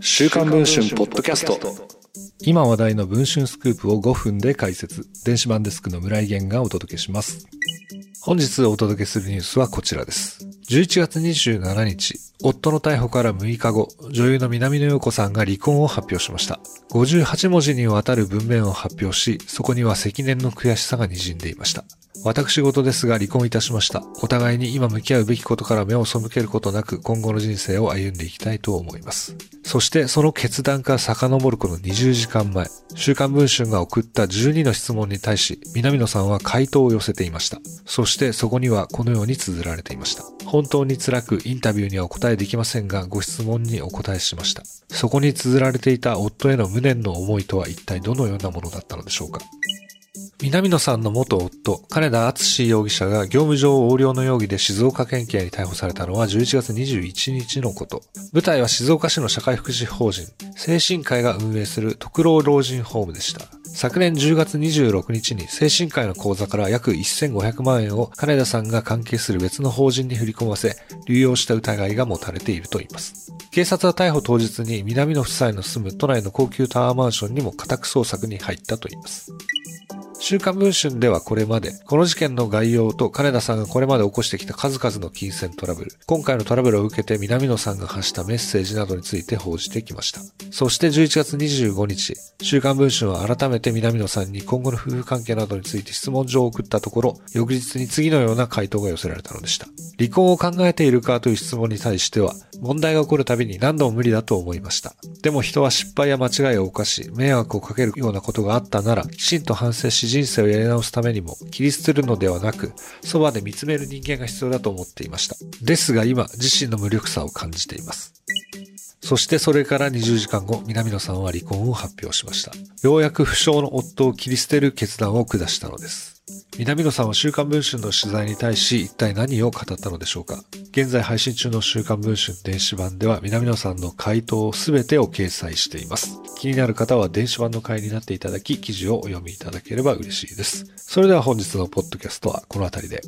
週刊文春ポッドキャスト。今話題の文春スクープを5分で解説。電子版デスクの村井源がお届けします。本日お届けするニュースはこちらです。11月27日夫の逮捕から6日後女優の南野陽子さんが離婚を発表しました58文字にわたる文面を発表しそこには積年の悔しさが滲んでいました私事ですが離婚いたしました。お互いに今向き合うべきことから目を背けることなく今後の人生を歩んでいきたいと思います。そしてその決断から遡るこの20時間前、週刊文春が送った12の質問に対し、南野さんは回答を寄せていました。そしてそこにはこのように綴られていました。本当に辛くインタビューにはお答えできませんが、ご質問にお答えしました。そこに綴られていた夫への無念の思いとは一体どのようなものだったのでしょうか。南野さんの元夫、金田敦容疑者が業務上横領の容疑で静岡県警に逮捕されたのは11月21日のこと。舞台は静岡市の社会福祉法人、精神科医が運営する特労老人ホームでした。昨年10月26日に精神科医の口座から約1500万円を金田さんが関係する別の法人に振り込ませ、流用した疑いが持たれているといいます。警察は逮捕当日に南野夫妻の住む都内の高級タワーマンションにも家宅捜索に入ったといいます。週刊文春ではこれまで、この事件の概要と金田さんがこれまで起こしてきた数々の金銭トラブル、今回のトラブルを受けて南野さんが発したメッセージなどについて報じてきました。そして11月25日、週刊文春は改めて南野さんに今後の夫婦関係などについて質問状を送ったところ、翌日に次のような回答が寄せられたのでした。離婚を考えているかという質問に対しては、問題が起こるたびに何度も無理だと思いました。でも人は失敗や間違いを犯し、迷惑をかけるようなことがあったなら、きちんと反省し人生をやり直すためにも、切り捨てるのではなく、そばで見つめる人間が必要だと思っていました。ですが今、自身の無力さを感じています。そしてそれから20時間後、南野さんは離婚を発表しました。ようやく不詳の夫を切り捨てる決断を下したのです。南野さんは週刊文春の取材に対し一体何を語ったのでしょうか現在配信中の週刊文春電子版では南野さんの回答すべてを掲載しています。気になる方は電子版の会になっていただき記事をお読みいただければ嬉しいです。それでは本日のポッドキャストはこの辺りで。